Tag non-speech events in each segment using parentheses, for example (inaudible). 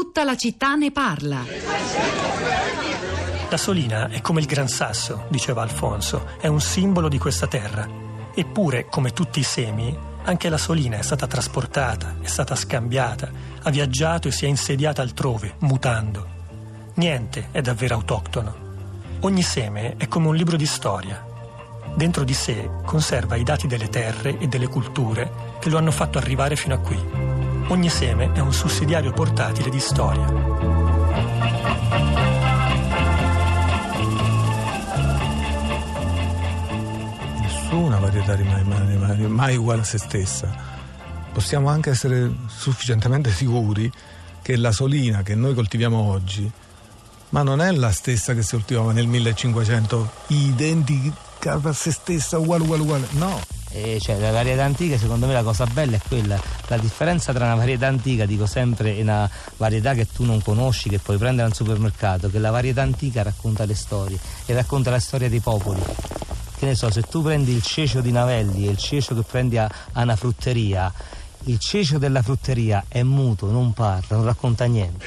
Tutta la città ne parla. La Solina è come il Gran Sasso, diceva Alfonso, è un simbolo di questa terra. Eppure, come tutti i semi, anche la Solina è stata trasportata, è stata scambiata, ha viaggiato e si è insediata altrove, mutando. Niente è davvero autoctono. Ogni seme è come un libro di storia. Dentro di sé conserva i dati delle terre e delle culture che lo hanno fatto arrivare fino a qui. Ogni seme è un sussidiario portatile di storia. nessuna varietà rimane mai, mai, mai uguale a se stessa. Possiamo anche essere sufficientemente sicuri che la solina che noi coltiviamo oggi, ma non è la stessa che si coltivava nel 1500, identica a se stessa, uguale, uguale, uguale. No. Eh, cioè, la varietà antica, secondo me la cosa bella è quella, la differenza tra una varietà antica, dico sempre, e una varietà che tu non conosci, che puoi prendere al supermercato, che la varietà antica racconta le storie e racconta la storia dei popoli che ne so, se tu prendi il cecio di Navelli e il cecio che prendi a, a una frutteria, il cecio della frutteria è muto, non parla, non racconta niente.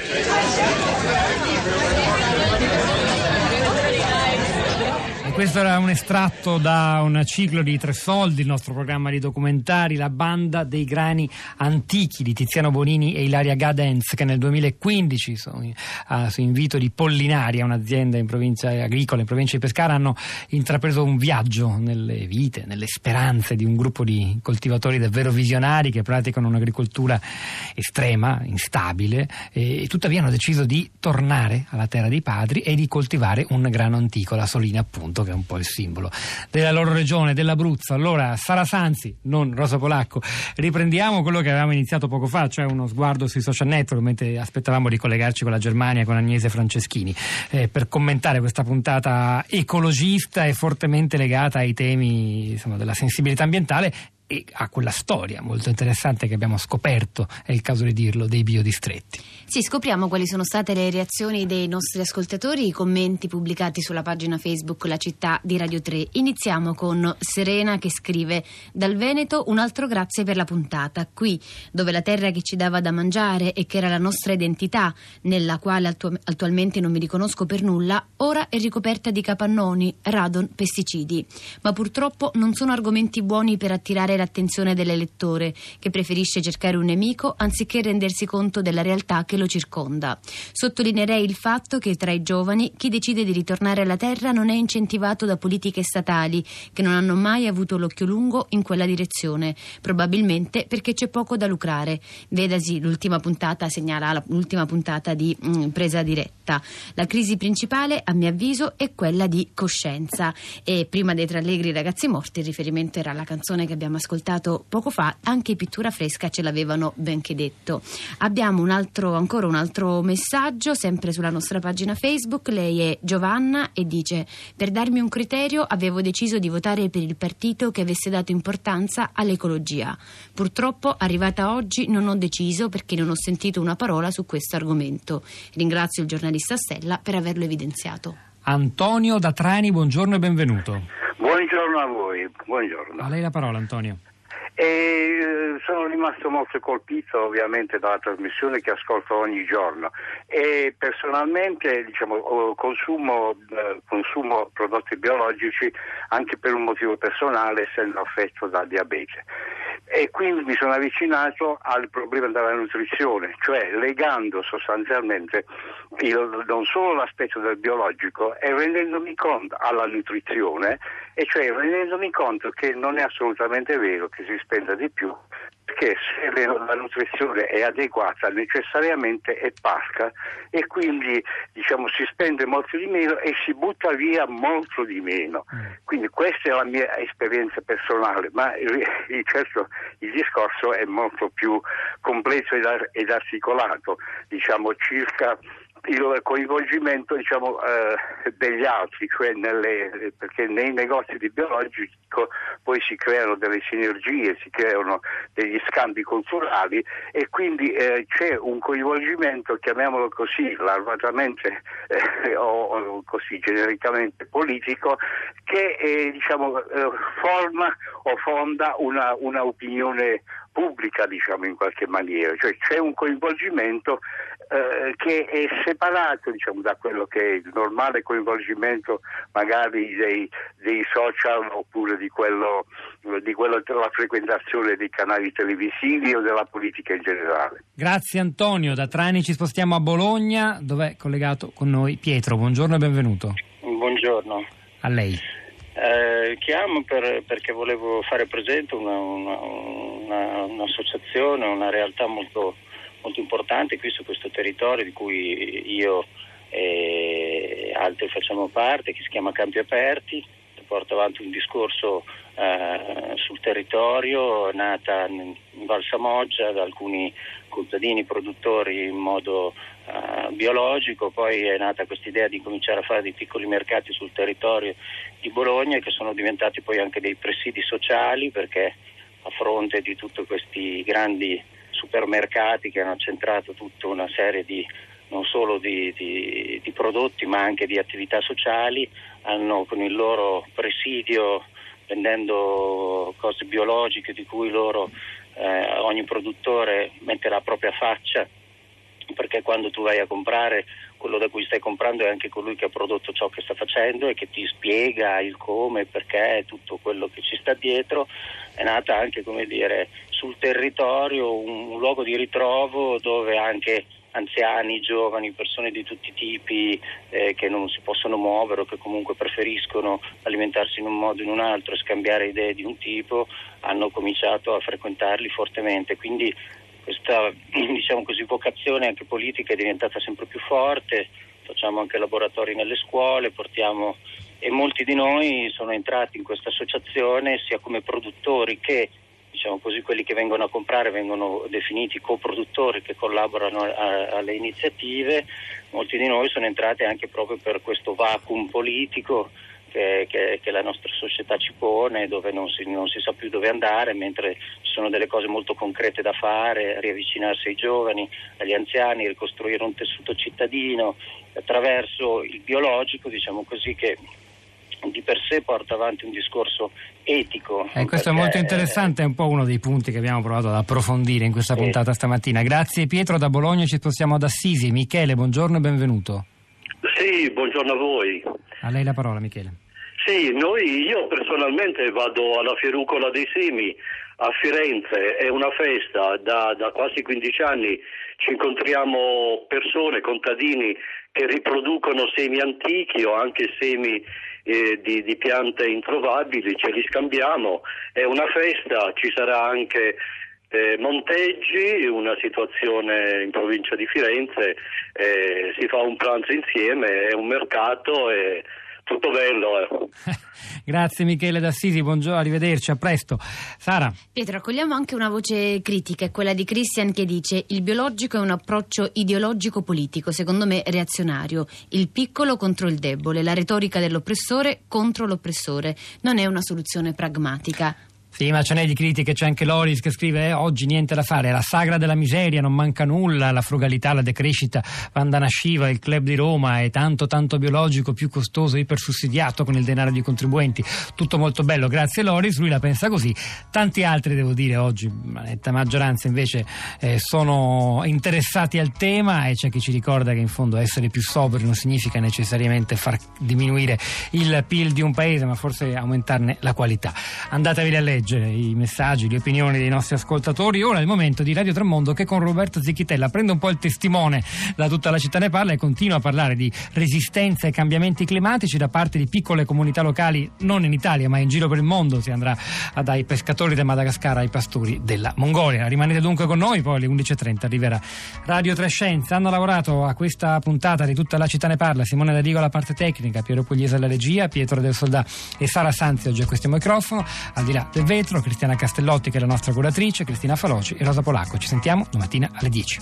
Questo era un estratto da un ciclo di Tre Soldi, il nostro programma di documentari, La banda dei grani antichi di Tiziano Bonini e Ilaria Gadens, che nel 2015, su, su invito di Pollinaria, un'azienda in provincia agricola, in provincia di Pescara, hanno intrapreso un viaggio nelle vite, nelle speranze di un gruppo di coltivatori davvero visionari che praticano un'agricoltura estrema, instabile, e tuttavia hanno deciso di tornare alla terra dei padri e di coltivare un grano antico, la solina appunto che è un po' il simbolo della loro regione, dell'Abruzzo. Allora, Sara Sanzi, non Rosa Polacco, riprendiamo quello che avevamo iniziato poco fa, cioè uno sguardo sui social network, mentre aspettavamo di collegarci con la Germania, con Agnese Franceschini, eh, per commentare questa puntata ecologista e fortemente legata ai temi insomma, della sensibilità ambientale e a quella storia molto interessante che abbiamo scoperto, è il caso di dirlo, dei biodistretti. Sì, scopriamo quali sono state le reazioni dei nostri ascoltatori, i commenti pubblicati sulla pagina Facebook La città di Radio 3. Iniziamo con Serena che scrive Dal Veneto un altro grazie per la puntata. Qui, dove la terra che ci dava da mangiare e che era la nostra identità, nella quale attu- attualmente non mi riconosco per nulla, ora è ricoperta di capannoni, radon, pesticidi. Ma purtroppo non sono argomenti buoni per attirare l'attenzione dell'elettore, che preferisce cercare un nemico anziché rendersi conto della realtà che lo circonda. Sottolineerei il fatto che tra i giovani chi decide di ritornare alla terra non è incentivato da politiche statali che non hanno mai avuto l'occhio lungo in quella direzione, probabilmente perché c'è poco da lucrare. Vedasi l'ultima puntata, segnala l'ultima puntata di mh, presa diretta. La crisi principale, a mio avviso, è quella di coscienza. E prima dei tre allegri ragazzi morti, il riferimento era alla canzone che abbiamo ascoltato poco fa, anche Pittura Fresca ce l'avevano benché detto. Abbiamo un altro, ancora un altro messaggio, sempre sulla nostra pagina Facebook. Lei è Giovanna e dice: Per darmi un criterio, avevo deciso di votare per il partito che avesse dato importanza all'ecologia. Purtroppo, arrivata oggi, non ho deciso perché non ho sentito una parola su questo argomento. Ringrazio il giornalista Stella per averlo evidenziato. Antonio da Trani, buongiorno e benvenuto. Buongiorno a voi, buongiorno. A lei la parola, Antonio. E, eh, sono rimasto molto colpito ovviamente dalla trasmissione che ascolto ogni giorno e personalmente diciamo, consumo, eh, consumo prodotti biologici anche per un motivo personale essendo affetto da diabete e quindi mi sono avvicinato al problema della nutrizione, cioè legando sostanzialmente il, non solo l'aspetto del biologico e rendendomi conto alla nutrizione, e cioè rendendomi conto che non è assolutamente vero che si spenda di più perché se la nutrizione è adeguata necessariamente è parca e quindi diciamo, si spende molto di meno e si butta via molto di meno. Mm. Quindi questa è la mia esperienza personale, ma certo il discorso è molto più complesso ed articolato, diciamo circa il coinvolgimento diciamo, eh, degli altri, cioè nelle, perché nei negozi di biologico poi si creano delle sinergie, si creano degli scambi culturali e quindi eh, c'è un coinvolgimento, chiamiamolo così, larvatamente eh, o, o, così genericamente politico, che eh, diciamo, eh, forma o fonda una, una opinione pubblica diciamo in qualche maniera, cioè c'è un coinvolgimento eh, che è separato diciamo, da quello che è il normale coinvolgimento magari dei, dei social oppure di quello, di quello della frequentazione dei canali televisivi o della politica in generale. Grazie Antonio, da Trani ci spostiamo a Bologna dove è collegato con noi Pietro, buongiorno e benvenuto. Buongiorno. A lei. Eh, chiamo per, perché volevo fare presente una, una, una, un'associazione, una realtà molto, molto, importante qui su questo territorio di cui io e altri facciamo parte, che si chiama Campi Aperti, porta avanti un discorso eh, sul territorio, nata in Val Samoggia da alcuni contadini produttori in modo uh, biologico, poi è nata questa idea di cominciare a fare dei piccoli mercati sul territorio di Bologna che sono diventati poi anche dei presidi sociali perché a fronte di tutti questi grandi supermercati che hanno centrato tutta una serie di non solo di, di, di prodotti ma anche di attività sociali, hanno con il loro presidio vendendo cose biologiche di cui loro eh, ogni produttore mette la propria faccia perché quando tu vai a comprare quello da cui stai comprando è anche colui che ha prodotto ciò che sta facendo e che ti spiega il come, il perché, tutto quello che ci sta dietro, è nata anche come dire, sul territorio un, un luogo di ritrovo dove anche anziani, giovani, persone di tutti i tipi eh, che non si possono muovere o che comunque preferiscono alimentarsi in un modo o in un altro scambiare idee di un tipo, hanno cominciato a frequentarli fortemente. Quindi questa (clears throat) diciamo così, vocazione anche politica è diventata sempre più forte, facciamo anche laboratori nelle scuole, portiamo e molti di noi sono entrati in questa associazione sia come produttori che diciamo così, quelli che vengono a comprare vengono definiti coproduttori che collaborano a, alle iniziative, molti di noi sono entrati anche proprio per questo vacuum politico che, che, che la nostra società ci pone, dove non si, non si, sa più dove andare, mentre ci sono delle cose molto concrete da fare, riavvicinarsi ai giovani, agli anziani, ricostruire un tessuto cittadino attraverso il biologico, diciamo così, che di per sé porta avanti un discorso etico. Eh, questo è molto interessante, è un po' uno dei punti che abbiamo provato ad approfondire in questa puntata sì. stamattina. Grazie Pietro, da Bologna ci spostiamo ad Assisi. Michele, buongiorno e benvenuto. Sì, buongiorno a voi. A lei la parola Michele. Sì, noi, io personalmente vado alla Fierucola dei Semi a Firenze, è una festa, da, da quasi 15 anni ci incontriamo persone, contadini che riproducono semi antichi o anche semi eh, di, di, piante introvabili, ce li scambiamo, è una festa, ci sarà anche eh, Monteggi, una situazione in provincia di Firenze, eh, si fa un pranzo insieme, è un mercato e tutto bello. Eh. (laughs) Grazie Michele D'Assisi, buongiorno, arrivederci, a presto. Sara. Pietro, accogliamo anche una voce critica, è quella di Christian che dice il biologico è un approccio ideologico-politico, secondo me reazionario, il piccolo contro il debole, la retorica dell'oppressore contro l'oppressore, non è una soluzione pragmatica. Sì, ma ce n'è di critiche, c'è anche Loris che scrive eh, oggi niente da fare, la sagra della miseria, non manca nulla, la frugalità, la decrescita, Vandana Shiva, il club di Roma è tanto tanto biologico, più costoso, ipersussidiato con il denaro dei contribuenti, tutto molto bello, grazie Loris, lui la pensa così, tanti altri devo dire oggi, la netta maggioranza invece eh, sono interessati al tema e c'è chi ci ricorda che in fondo essere più sobri non significa necessariamente far diminuire il PIL di un paese, ma forse aumentarne la qualità. Andatevi a leggere leggere i messaggi, le opinioni dei nostri ascoltatori. Ora è il momento di Radio Tremondo che con Roberto Zicchitella prende un po' il testimone da tutta la città ne parla e continua a parlare di resistenza ai cambiamenti climatici da parte di piccole comunità locali, non in Italia ma in giro per il mondo. Si andrà dai pescatori del Madagascar ai pastori della Mongolia. Rimanete dunque con noi, poi alle 11.30 arriverà Radio Trescenza. Hanno lavorato a questa puntata di tutta la città ne parla Simone D'Arigo alla parte tecnica, Piero Pugliese alla regia, Pietro del Soldà e Sara Sanzi oggi a questo microfono. Al di là del vetro, Cristiana Castellotti che è la nostra curatrice, Cristina Faloci e Rosa Polacco. Ci sentiamo domattina alle 10.